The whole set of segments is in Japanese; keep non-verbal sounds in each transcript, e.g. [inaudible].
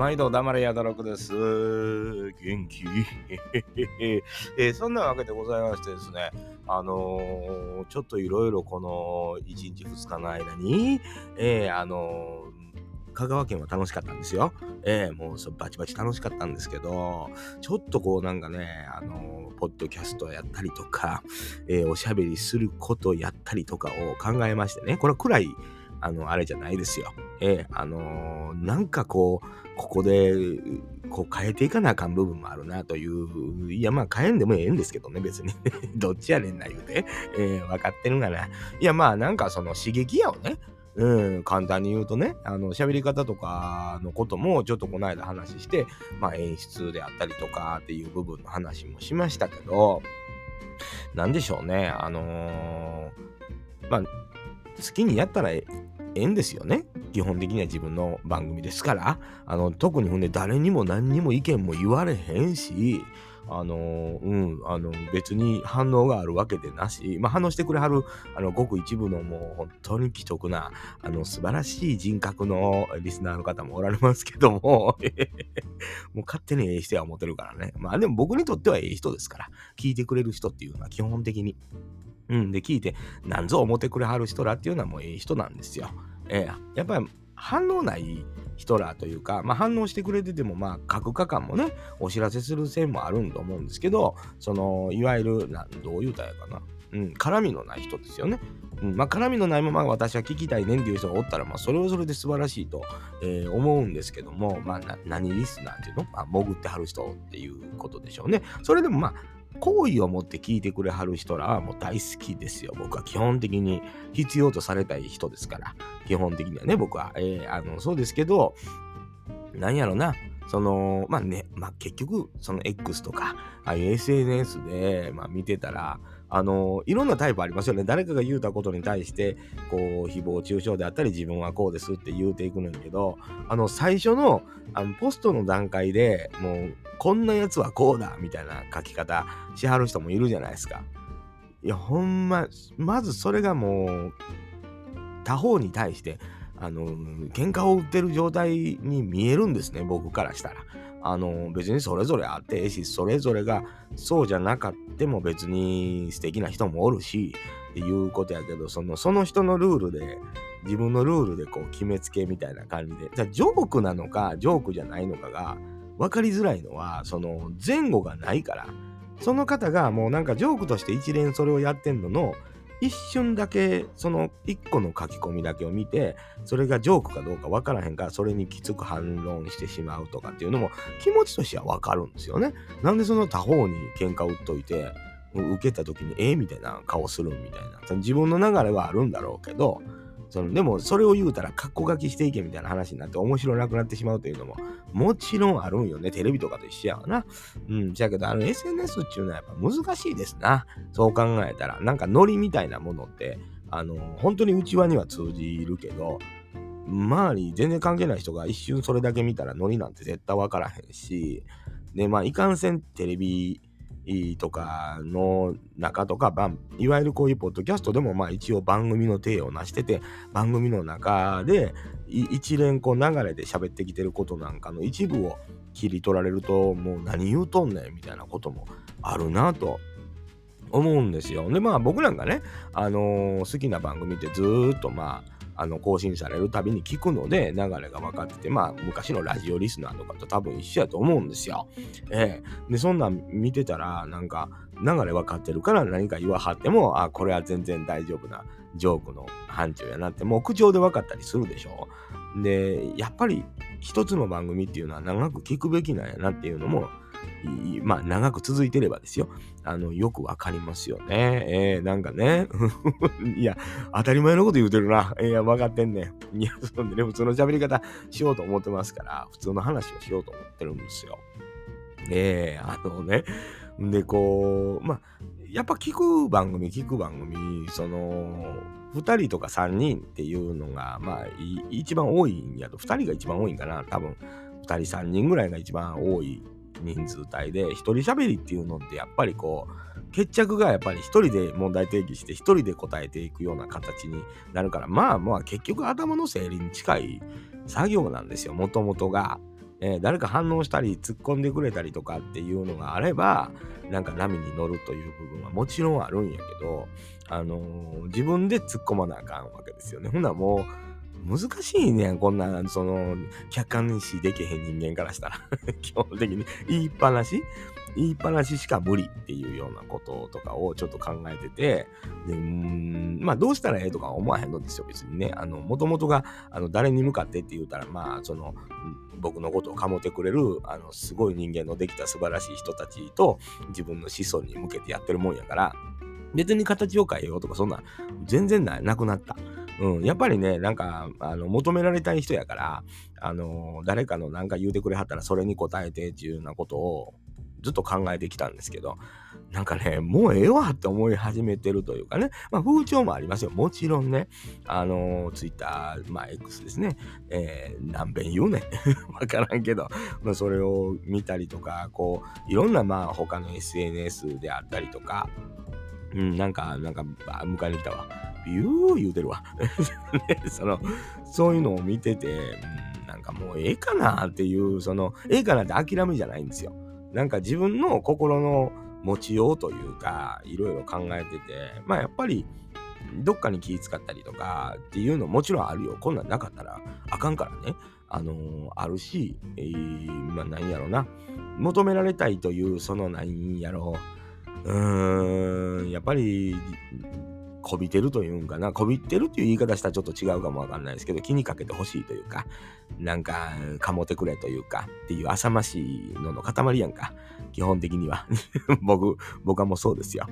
毎度黙れやだろくです。元気 [laughs] えー、そんなわけでございましてですね、あのー、ちょっといろいろこの1日2日の間に、えー、あの香川県は楽しかったんですよ。えー、もうそバチバチ楽しかったんですけど、ちょっとこうなんかね、あのポッドキャストやったりとか、えー、おしゃべりすることやったりとかを考えましてね、これくらい、あの、あれじゃないですよ。えー、あのー、なんかこう、ここで、こう変えていかなあかん部分もあるなという、いやまあ変えんでもええんですけどね、別に。[laughs] どっちやねんな言うて、えー、分かってるがな。いやまあなんかその刺激やをね、うん、簡単に言うとね、あの、喋り方とかのこともちょっとこの間話して、まあ演出であったりとかっていう部分の話もしましたけど、なんでしょうね、あのー、まあ、好きにやったらえええんですよね。基本的には自分の番組ですから。あの、特にほんで誰にも何にも意見も言われへんし、あのうん、あの、別に反応があるわけでなし、まあ、反応してくれはる、あの、ごく一部のもう本当に既得な、あの、素晴らしい人格のリスナーの方もおられますけども、[laughs] もう勝手にええ人は思ってるからね。まあでも僕にとってはええ人ですから、聞いてくれる人っていうのは基本的に。うん、で聞いて、なんぞ思ってくれはる人らっていうのはもうええ人なんですよ。えー、やっぱり反応ない人らというか、まあ、反応してくれてても、まあ、書くか感もね、お知らせする線もあるんと思うんですけど、その、いわゆる、などう言うたやかな。うん、絡みのない人ですよね。うん、まあ、絡みのないまま私は聞きたいねんっていう人がおったら、まあ、それはそれで素晴らしいと、えー、思うんですけども、まあ、何リスナーっていうの、まあ、潜ってはる人っていうことでしょうね。それでもまあ、好意を持って聞いてくれはる人らはもう大好きですよ。僕は基本的に必要とされたい人ですから。基本的にはね、僕は。えー、あの、そうですけど、なんやろな。その、まあね、まあ結局、その X とか、ああいう SNS で、まあ見てたら、あの、いろんなタイプありますよね。誰かが言うたことに対して、こう、誹謗中傷であったり、自分はこうですって言うていくねんけど、あの、最初の、あの、ポストの段階でもう、こんなやつはこうだみたいな書き方しはる人もいるじゃないですか。いや、ほんま、まずそれがもう、他方に対して、あの、喧嘩を売ってる状態に見えるんですね、僕からしたら。あの、別にそれぞれあってええし、それぞれがそうじゃなかっても別に素敵な人もおるし、っていうことやけど、その、その人のルールで、自分のルールでこう決めつけみたいな感じで、じゃジョークなのか、ジョークじゃないのかが分かりづらいのは、その前後がないから、その方がもうなんかジョークとして一連それをやってんのの、一瞬だけその一個の書き込みだけを見てそれがジョークかどうか分からへんからそれにきつく反論してしまうとかっていうのも気持ちとしては分かるんですよね。なんでその他方に喧嘩売っといて受けた時にええみたいな顔するみたいな自分の流れはあるんだろうけどそのでもそれを言うたら、カッコ書きしていけみたいな話になって面白なくなってしまうというのも、もちろんあるんよね。テレビとかと一緒やわな。うん。じゃけど、あの SNS っていうのはやっぱ難しいですな。そう考えたら。なんかノリみたいなものって、あの、本当に内輪には通じるけど、周り全然関係ない人が一瞬それだけ見たらノリなんて絶対わからへんし、で、まあ、いかんせんテレビとかの中とか、いわゆるこういうポッドキャストでもまあ一応番組の体を成してて、番組の中で一連こう流れで喋ってきてることなんかの一部を切り取られると、もう何言うとんねんみたいなこともあるなと思うんですよ。で、まあ僕なんかね、あのー、好きな番組ってずっとまあ、あの更新されるたびに聞くので流れが分かってて、まあ昔のラジオリスナーとかと多分一緒やと思うんですよ。ええー、で、そんなん見てたら、なんか流れ分かってるから何か言わはっても、あ、これは全然大丈夫なジョークの範疇やなって、もう口調で分かったりするでしょ。で、やっぱり一つの番組っていうのは長く聞くべきなんやなっていうのも [laughs] まあ、長く続いてればですよ。あの、よくわかりますよね。えー、なんかね。[laughs] いや、当たり前のこと言うてるな。いや、分かってんねん。いや、そんでね、普通の喋り方しようと思ってますから、普通の話をしようと思ってるんですよ。ええー、あのね。で、こう、まあ、やっぱ聞く番組、聞く番組、その、2人とか3人っていうのが、まあ、一番多いんやと、2人が一番多いんかな、多分。2人3人ぐらいが一番多い人数体で、一人喋りっていうのってやっぱりこう、決着がやっぱり一人で問題提起して一人で答えていくような形になるから、まあまあ結局頭の整理に近い作業なんですよ、もともとが。えー、誰か反応したり突っ込んでくれたりとかっていうのがあればなんか波に乗るという部分はもちろんあるんやけど、あのー、自分で突っ込まなあかんわけですよね。ほなもう難しいねん、こんな、その、客観視できへん人間からしたら [laughs] 基本的に言いっぱなし？言いっぱなししか無理っていうようなこととかをちょっと考えてて、で、うん、まあどうしたらええとか思わへんのですよ、別にね。あの、もともとが、あの、誰に向かってって言うたら、まあ、その、僕のことを醸ってくれる、あの、すごい人間のできた素晴らしい人たちと自分の子孫に向けてやってるもんやから、別に形を変えようとか、そんな、全然ななくなった。うん、やっぱりね、なんか、あの、求められたい人やから、あの、誰かのなんか言うてくれはったら、それに答えてっていうようなことを、ずっと考えてきたんですけど、なんかね、もうええわって思い始めてるというかね、まあ風潮もありますよ。もちろんね、あのー、ツイッター、まあ X ですね、えー、何遍言うねん。[laughs] わからんけど、まあそれを見たりとか、こう、いろんなまあ他の SNS であったりとか、うん、なんか、なんか、あ、迎えに来たわ。ビュー言うてるわ。[laughs] その、そういうのを見てて、うん、なんかもうええかなっていう、その、ええかなって諦めじゃないんですよ。なんか自分の心の持ちようというか、いろいろ考えてて、まあやっぱり、どっかに気使ったりとかっていうのもちろんあるよ。こんなんなかったらあかんからね。あのー、あるし、えー、まあ何やろな。求められたいという、その何やろう。うーん、やっぱりこびてるというんかな、こびってるっていう言い方したらちょっと違うかもわかんないですけど、気にかけてほしいというか、なんか、かもてくれというか、っていう浅ましいのの塊やんか。基本的には。[laughs] 僕、僕はもうそうですよ。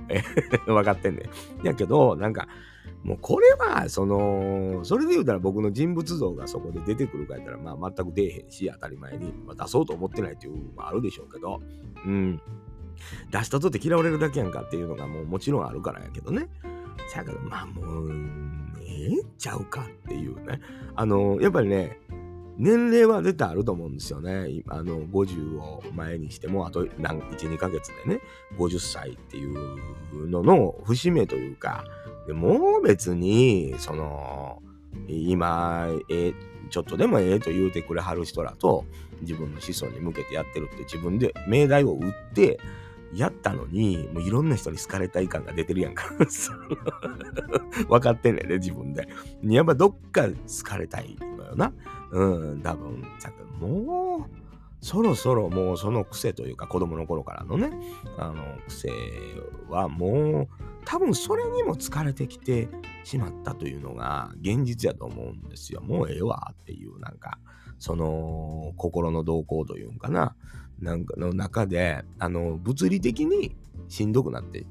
分 [laughs] かってんねん。やけど、なんか、もうこれは、その、それで言うたら僕の人物像がそこで出てくるかやったら、まあ全く出えへんし、当たり前に、まあ、出そうと思ってないっていうのもあるでしょうけど、うん。出したとって嫌われるだけやんかっていうのがもうもちろんあるからやけどね。せやけど、まあもう、ええんちゃうかっていうね。あの、やっぱりね、年齢は絶対あると思うんですよね。あの、50を前にしても、あと何、1、2ヶ月でね、50歳っていうのの節目というか、もう別に、その、今、えちょっとでもええと言うてくれはる人らと、自分の子孫に向けてやってるって自分で命題を打って、やったのに、もういろんな人に好かれたい感が出てるやんか。[laughs] 分かってんねんね、自分で。やっぱどっか好かれたいのよな。うん、多分、もう、そろそろもうその癖というか子供の頃からのね、あの癖はもう多分それにも疲れてきてしまったというのが現実やと思うんですよ。もうええわっていうなんか、その心の動向というんかな。なんかの中で、あの、物理的にしんどくなって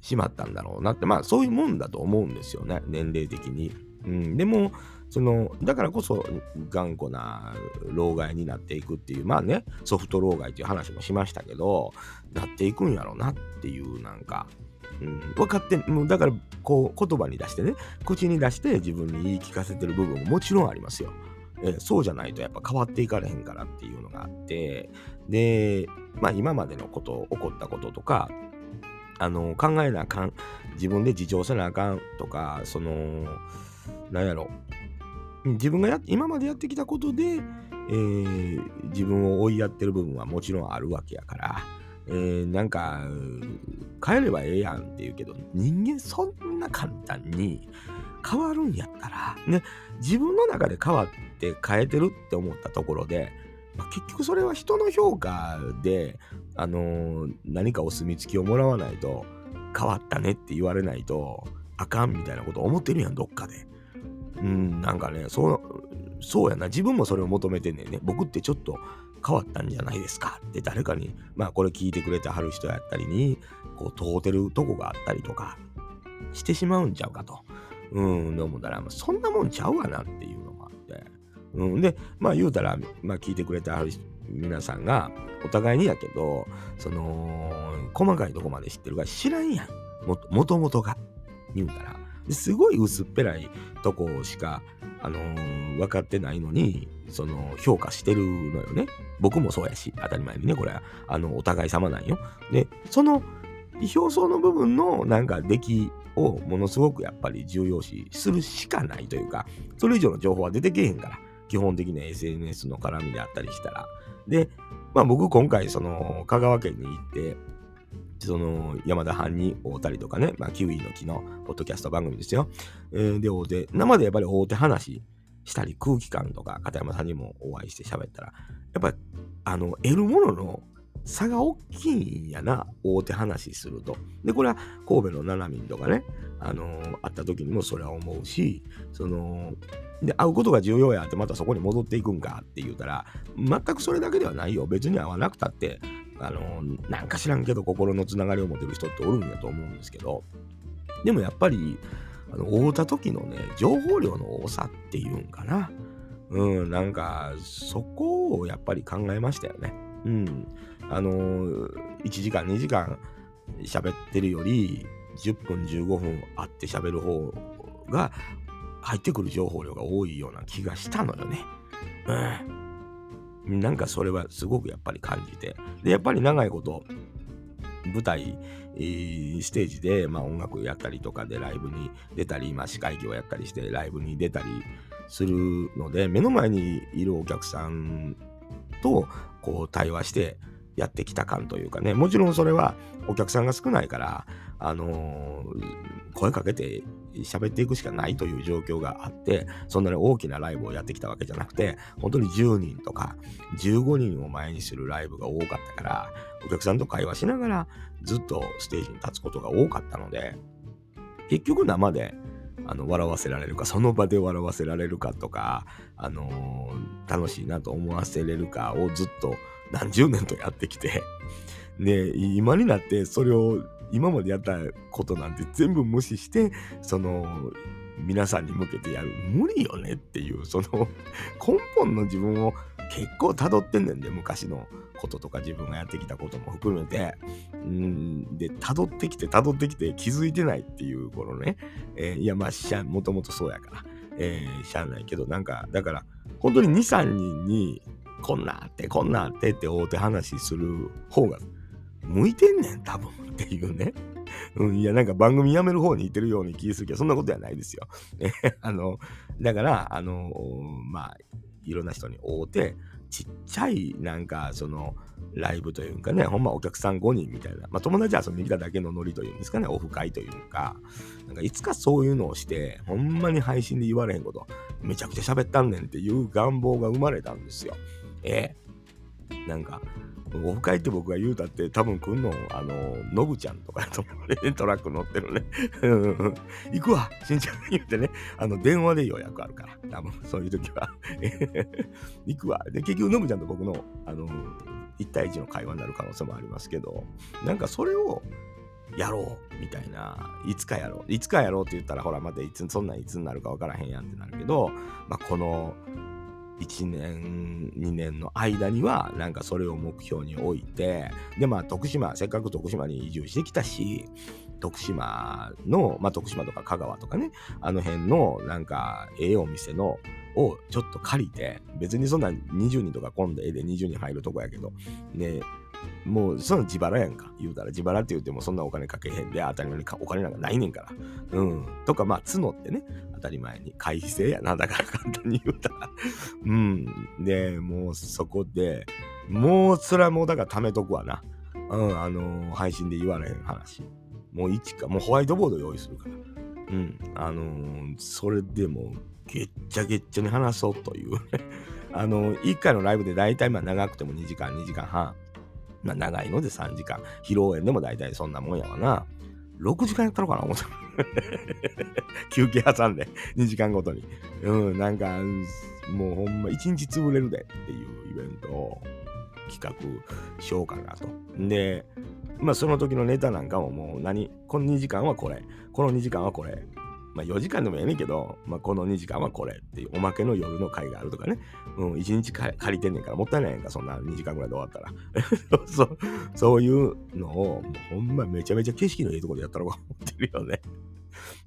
しまったんだろうなって、まあそういうもんだと思うんですよね、年齢的に。うん、でも、その、だからこそ頑固な老害になっていくっていう、まあね、ソフト老害っていう話もしましたけど、なっていくんやろうなっていう、なんか、うん、分かって、もうだからこう言葉に出してね、口に出して自分に言い聞かせてる部分ももちろんありますよ。えそうじゃないとやっぱ変わっていかれへんからっていうのがあって、で、まあ今までのこと、起こったこととか、あの、考えなあかん、自分で自重せなあかんとか、その、なんやろ、自分がや今までやってきたことで、えー、自分を追いやってる部分はもちろんあるわけやから、えー、なんか、変えればええやんって言うけど、人間そんな簡単に変わるんやったら、ね、自分の中で変わってって変えてるって思ったところで、まあ、結局それは人の評価で、あのー、何かお墨付きをもらわないと変わったねって言われないとあかんみたいなこと思ってるやんどっかで。うん、なんかね、そう、そうやな。自分もそれを求めてんねんね。僕ってちょっと変わったんじゃないですかって誰かに、まあこれ聞いてくれてはる人やったりに、こう問うてるとこがあったりとかしてしまうんちゃうかと。うん、思ったら、そんなもんちゃうわなっていう。うん、で、まあ言うたら、まあ聞いてくれてはる皆さんが、お互いにやけど、その、細かいとこまで知ってるから知らんやん。も、ともとが。言うたら。すごい薄っぺらいとこしか、あのー、分かってないのに、その、評価してるのよね。僕もそうやし、当たり前にね、これは、あの、お互い様なんよ。で、その、表層の部分のなんか出来をものすごくやっぱり重要視するしかないというか、それ以上の情報は出てけへんから。基本的な SNS の絡みであったりしたら。で、まあ僕今回その香川県に行って、その山田藩に会うたりとかね、まあキウイの木のポッドキャスト番組ですよ。えー、で会うて、生でやっぱり会うて話したり空気感とか片山さんにもお会いして喋ったら、やっぱりあの得るものの差が大きいんやな、大手話すると。で、これは神戸の七海とかね、あのー、会った時にもそれは思うし、その、で、会うことが重要やってまたそこに戻っていくんかって言うたら、全くそれだけではないよ。別に会わなくたって、あのー、なんか知らんけど心のつながりを持てる人っておるんやと思うんですけど、でもやっぱり、あの、会うた時のね、情報量の多さっていうんかな。うん、なんか、そこをやっぱり考えましたよね。うん。あのー、1時間、2時間喋ってるより、10分、15分会って喋る方が、入ってくる情報量が多いような気がしたのよね。うん。なんかそれはすごくやっぱり感じて。で、やっぱり長いこと、舞台、えー、ステージで、まあ、音楽やったりとかでライブに出たり、まあ、司会業やったりしてライブに出たりするので、目の前にいるお客さんとこう対話してやってきた感というかね、もちろんそれはお客さんが少ないから、あのー、声かけて喋っていくしかないという状況があって、そんなに大きなライブをやってきたわけじゃなくて、本当に10人とか15人を前にするライブが多かったから、お客さんと会話しながらずっとステージに立つことが多かったので、結局生であの笑わせられるかその場で笑わせられるかとか、あのー、楽しいなと思わせれるかをずっと何十年とやってきてで今になってそれを今までやったことなんて全部無視してその皆さんに向けてやる。無理よねっていうその根本の自分を結構辿ってんねんで昔のこととか自分がやってきたことも含めて、うんで、辿ってきて辿ってきて気づいてないっていうこのね、えー、いやまあしゃ、もともとそうやから、えー、しゃあないけど、なんか、だから、本当に2、3人に、こんなあって、こんなあってって大手話する方が向いてんねん、多分。っていうね。うん、いや、なんか番組やめる方に行ってるように気づすけど、そんなことはないですよ。[laughs] あの、だから、あの、まあ、いろんな人に会うて、ちっちゃいなんかそのライブというかね、ほんまお客さん5人みたいな、まあ、友達遊びに来ただけのノリというんですかね、オフ会というか、なんかいつかそういうのをして、ほんまに配信で言われへんこと、めちゃくちゃ喋ったんねんっていう願望が生まれたんですよ。ええなんか、オフ会って僕が言うたって多分来んの、あの、のぶちゃんとかやと思うね。[laughs] トラック乗ってるね。[laughs] 行くわ、しんちゃん言ってね。あの、電話で予約あるから。多分、そういう時は。[laughs] 行くわ。で、結局のぶちゃんと僕の、あの、1対1の会話になる可能性もありますけど、なんかそれを、やろうみたいな、いつかやろう。いつかやろうって言ったら、ほら、またいつ、そんなんいつになるか分からへんやんってなるけど、まあ、この、1年2年の間にはなんかそれを目標に置いてでまあ徳島せっかく徳島に移住してきたし徳島の、まあ、徳島とか香川とかねあの辺のなんかええお店のをちょっと借りて別にそんな20人とか今度絵で20人入るとこやけどねもうその自腹やんか。言うたら自腹って言ってもそんなお金かけへんで当たり前にお金なんかないねんから。うん。とかまあ募ってね当たり前に。回避制やな。だから簡単に言うたら。うん。でもうそこでもうそれはもうだから貯めとくわな。うん。あのー、配信で言われへん話。もう一かもうホワイトボード用意するから。うん。あのー、それでもげっちゃげっちゃに話そうという。[laughs] あのー、1回のライブで大体まあ長くても2時間2時間半。ま、長いので3時間。披露宴でも大体そんなもんやわな。6時間やったのかな思った。[laughs] 休憩挟んで、2時間ごとに。うん、なんか、もうほんま1日潰れるでっていうイベントを企画しようかなと。で、まあその時のネタなんかももう何この2時間はこれ、この2時間はこれ、まあ4時間でもええねんけど、まあこの2時間はこれっていうおまけの夜の会があるとかね。うん、1日借りてんねんからもったいないやんか、そんな2時間ぐらいで終わったら。[laughs] そうそういうのを、もうほんまめちゃめちゃ景色のいいとこでやったのか思ってるよね。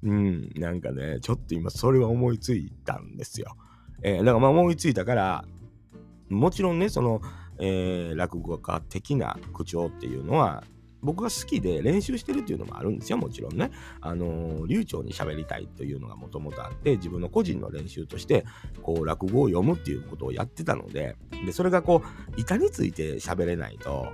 うん、なんかね、ちょっと今それは思いついたんですよ。えー、だからまあ思いついたから、もちろんね、その、えー、落語家的な口調っていうのは僕が好きで練習してるっていうのもあるんですよ、もちろんね。あの、流暢に喋りたいというのがもともとあって、自分の個人の練習として、こう、落語を読むっていうことをやってたので、で、それがこう、板について喋れないと、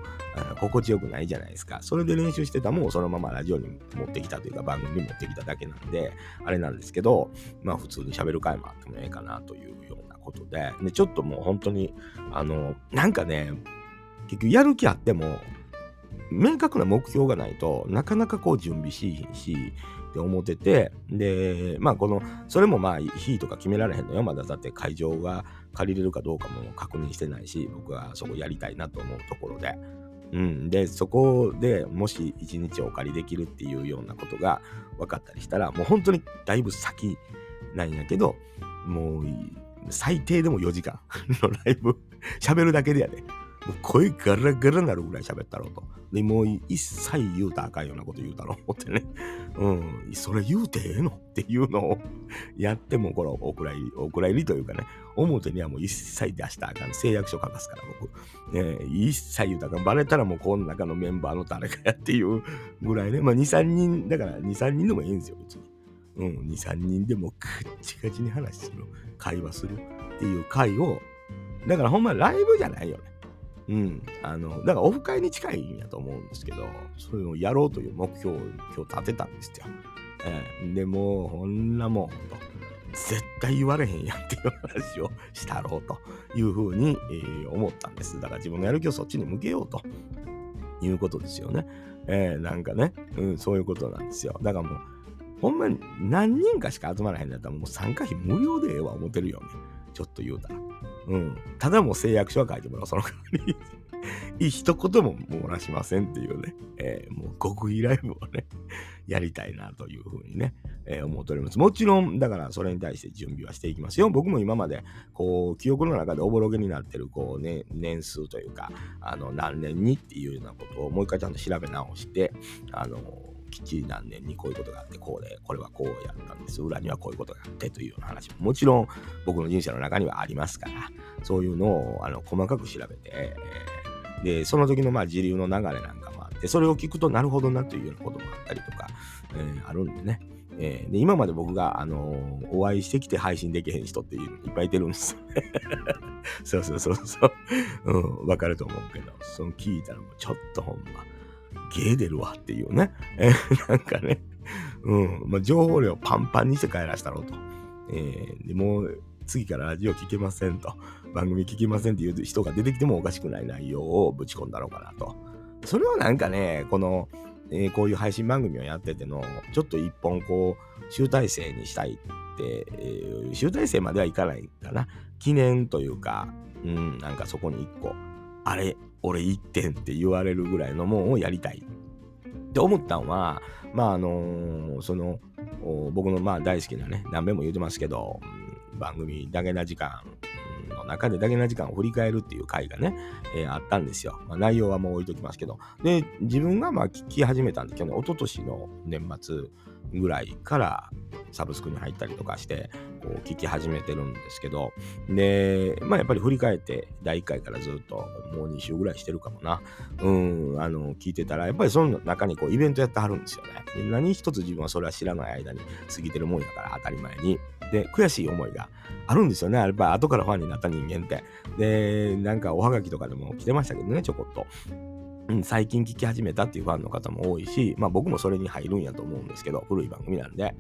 心地よくないじゃないですか。それで練習してたもんをそのままラジオに持ってきたというか、番組に持ってきただけなんで、あれなんですけど、まあ、普通に喋る回もあってもええかなというようなことで、で、ちょっともう本当に、あの、なんかね、結局やる気あっても、明確な目標がないとなかなかこう準備しひんしって思っててでまあこのそれもまあ日とか決められへんのよ。まだだって会場が借りれるかどうかも確認してないし僕はそこやりたいなと思うところで。うん、でそこでもし一日お借りできるっていうようなことが分かったりしたらもう本当にだいぶ先なんやけどもう最低でも4時間のライブ喋るだけでやで、声ガラガラなるぐらい喋ったろうと。で、もう一切言うたらあかんようなこと言うたろうってね。うん、それ言うてええのっていうのをやっても、このお蔵入り、お蔵入りというかね、表にはもう一切出したらあかん。誓約書書かすから、僕。ね、一切言うたらあかん。バレたらもうこの中のメンバーの誰かやっていうぐらいね。まあ2、3人、だから2、3人でもいいんですよ、別に。うん、2、3人でもカッチカチに話する。会話するっていう会を、だからほんまライブじゃないよね。うん。あの、だからオフ会に近いんやと思うんですけど、そういうのをやろうという目標を今日立てたんですよ。えー、でも、ほんなもん、と。絶対言われへんやんっていう話をしたろうというふうに、えー、思ったんです。だから自分のやる気をそっちに向けようということですよね。えー、なんかね、うん、そういうことなんですよ。だからもう、ほんまに何人かしか集まらへんだったらもう参加費無料でええわ思ってるよね。ちょっと言うたら。うん。ただもう誓約書は書いてもらう、その代わり。[laughs] 一言も漏らしませんっていうね、えー、もう極意ライブをね、[laughs] やりたいなというふうにね、えー、思っております。もちろん、だからそれに対して準備はしていきますよ。僕も今まで、こう、記憶の中でおぼろげになってる、こうね、年数というか、あの、何年にっていうようなことをもう一回ちゃんと調べ直して、あの、きっちり何年にこういうことがあって、こうで、これはこうやったんです。裏にはこういうことがあってというような話ももちろん僕の人生の中にはありますから、そういうのをあの細かく調べて、で、その時のまあ時流の流れなんかもあって、それを聞くとなるほどなというようなこともあったりとか、えー、あるんでね。えー、で今まで僕が、あのー、お会いしてきて配信できへん人っていうのいっぱいいてるんですよね。[laughs] そうそうそうそう。うん、わかると思うけど、その聞いたらもうちょっとほんま、ゲー出るわっていうね。えー、なんかね、うん、まあ、情報量パンパンにして帰らしたろうと。えー、でもう次からラジオ聞けませんと、番組聞けませんっていう人が出てきてもおかしくない内容をぶち込んだのかなと。それをなんかね、この、えー、こういう配信番組をやってての、ちょっと一本こう、集大成にしたいって、えー、集大成まではいかないかな。記念というか、うん、なんかそこに一個、あれ、俺1点って言われるぐらいのもんをやりたい。って思ったんは、まああのー、その、僕のまあ大好きなね、何べも言うてますけど、番組だけな時間の中でだけな時間を振り返るっていう回がね、えー、あったんですよ。まあ、内容はもう置いときますけど。で、自分がまあ聞き始めたんで、去年、一昨年の年末ぐらいからサブスクに入ったりとかして、こう聞き始めてるんですけど、で、まあやっぱり振り返って第1回からずっともう2週ぐらいしてるかもな。うん、あの、聞いてたら、やっぱりその中にこうイベントやってはるんですよね。何一つ自分はそれは知らない間に過ぎてるもんやから当たり前に。で、悔しい思いがあるんですよね。やっぱ後からファンになった人間って。で、なんかおはがきとかでも来てましたけどね、ちょこっと。うん、最近聞き始めたっていうファンの方も多いし、まあ僕もそれに入るんやと思うんですけど、古い番組なんで。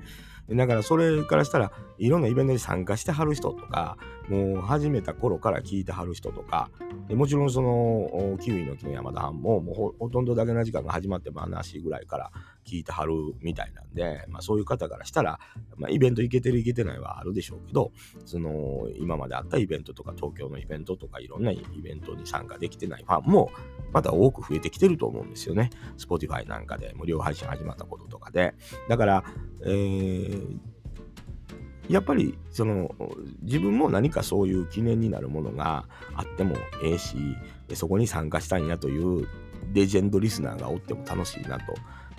だからそれからしたらいろんなイベントに参加してはる人とかもう始めた頃から聞いてはる人とかでもちろんそのキウイの木の山田藩ももうほとんどだけな時間が始まっても話ぐらいから聞いてはるみたいなんで、まあ、そういう方からしたら、まあ、イベント行けてる行けてないはあるでしょうけどその今まであったイベントとか東京のイベントとかいろんなイベントに参加できてないファンもまた多く増えてきてると思うんですよね。Spotify なんかで無料配信始まったこととかで。だから、えー、やっぱりその自分も何かそういう記念になるものがあってもええしそこに参加したいなというレジェンドリスナーがおっても楽しいなと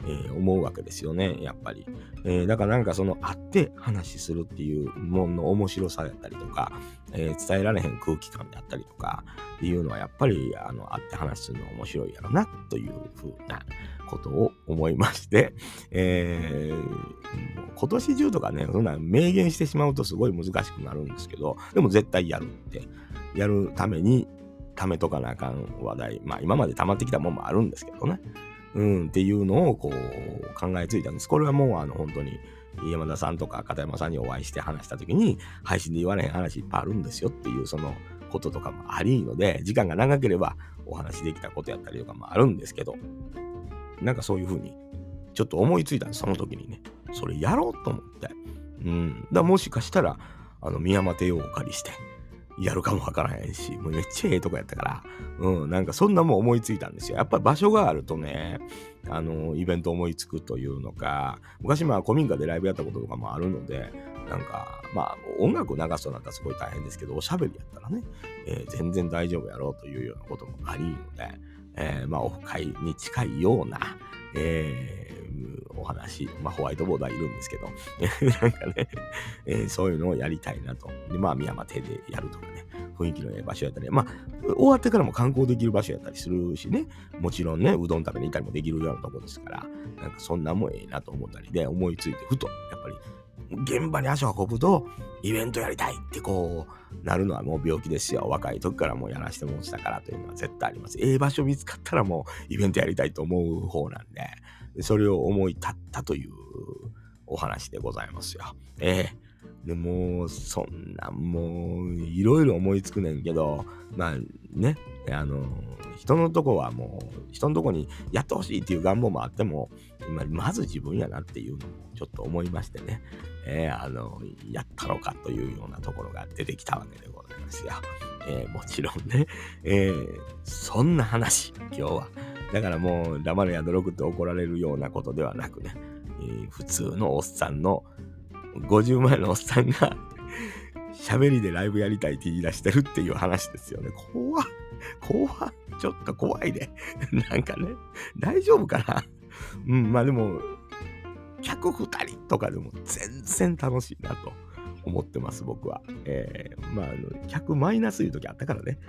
えー、思うわけですよね、やっぱり。えー、だからなんかその会って話するっていうものの面白さだったりとか、えー、伝えられへん空気感であったりとかっていうのはやっぱりあの会って話するの面白いやろなというふうなことを思いまして、えー、今年中とかね、そんな明言してしまうとすごい難しくなるんですけど、でも絶対やるって、やるために貯めとかなあかん話題、まあ今まで溜まってきたもんもあるんですけどね、うん、っていうのをこう考えついたんです。これはもうあの本当に山田さんとか片山さんにお会いして話した時に配信で言われへん話いっぱいあるんですよっていうそのこととかもありので時間が長ければお話できたことやったりとかもあるんですけどなんかそういうふうにちょっと思いついたんですその時にね。それやろうと思って。うん。だもしかしたらあの宮山邸をお借りしてやるかもわからへんし、もうめっちゃええとこやったから、うん、なんかそんなもん思いついたんですよ。やっぱり場所があるとね、あの、イベント思いつくというのか、昔まあ古民家でライブやったこととかもあるので、なんか、まあ音楽流すとなったらすごい大変ですけど、おしゃべりやったらね、えー、全然大丈夫やろうというようなこともありので、えー、まあオフ会に近いような、えー、お話、まあ、ホワイトボードはいるんですけど、[laughs] なんかね、えー、そういうのをやりたいなと。で、まあ、宮山邸でやるとかね、雰囲気のええ場所やったり、まあ、終わってからも観光できる場所やったりするしね、もちろんね、うどん食べに行ったりもできるようなとこですから、なんかそんなもんええなと思ったりで、思いついて、ふと、やっぱり、現場に足を運ぶと、イベントやりたいってこう、なるのはもう病気ですよ。若い時からもうやらしてもしたからというのは絶対あります。ええ場所見つかったらもうイベントやりたいと思う方なんで、それを思い立ったというお話でございますよ。ええでもそんなもういろいろ思いつくねんけどまあねあの人のとこはもう人のとこにやってほしいっていう願望もあってもまず自分やなっていうのもちょっと思いましてね、えー、あのやったのかというようなところが出てきたわけでございますよ。えー、もちろんね、えー、そんな話今日はだからもう黙るや泥くって怒られるようなことではなくね、えー、普通のおっさんの50前のおっさんが喋りでライブやりたいって言い出してるっていう話ですよね。怖怖ちょっと怖いね。なんかね、大丈夫かなうん、まあでも、客2人とかでも全然楽しいなと思ってます、僕は。えー、まあ、客マイナスいう時あったからね。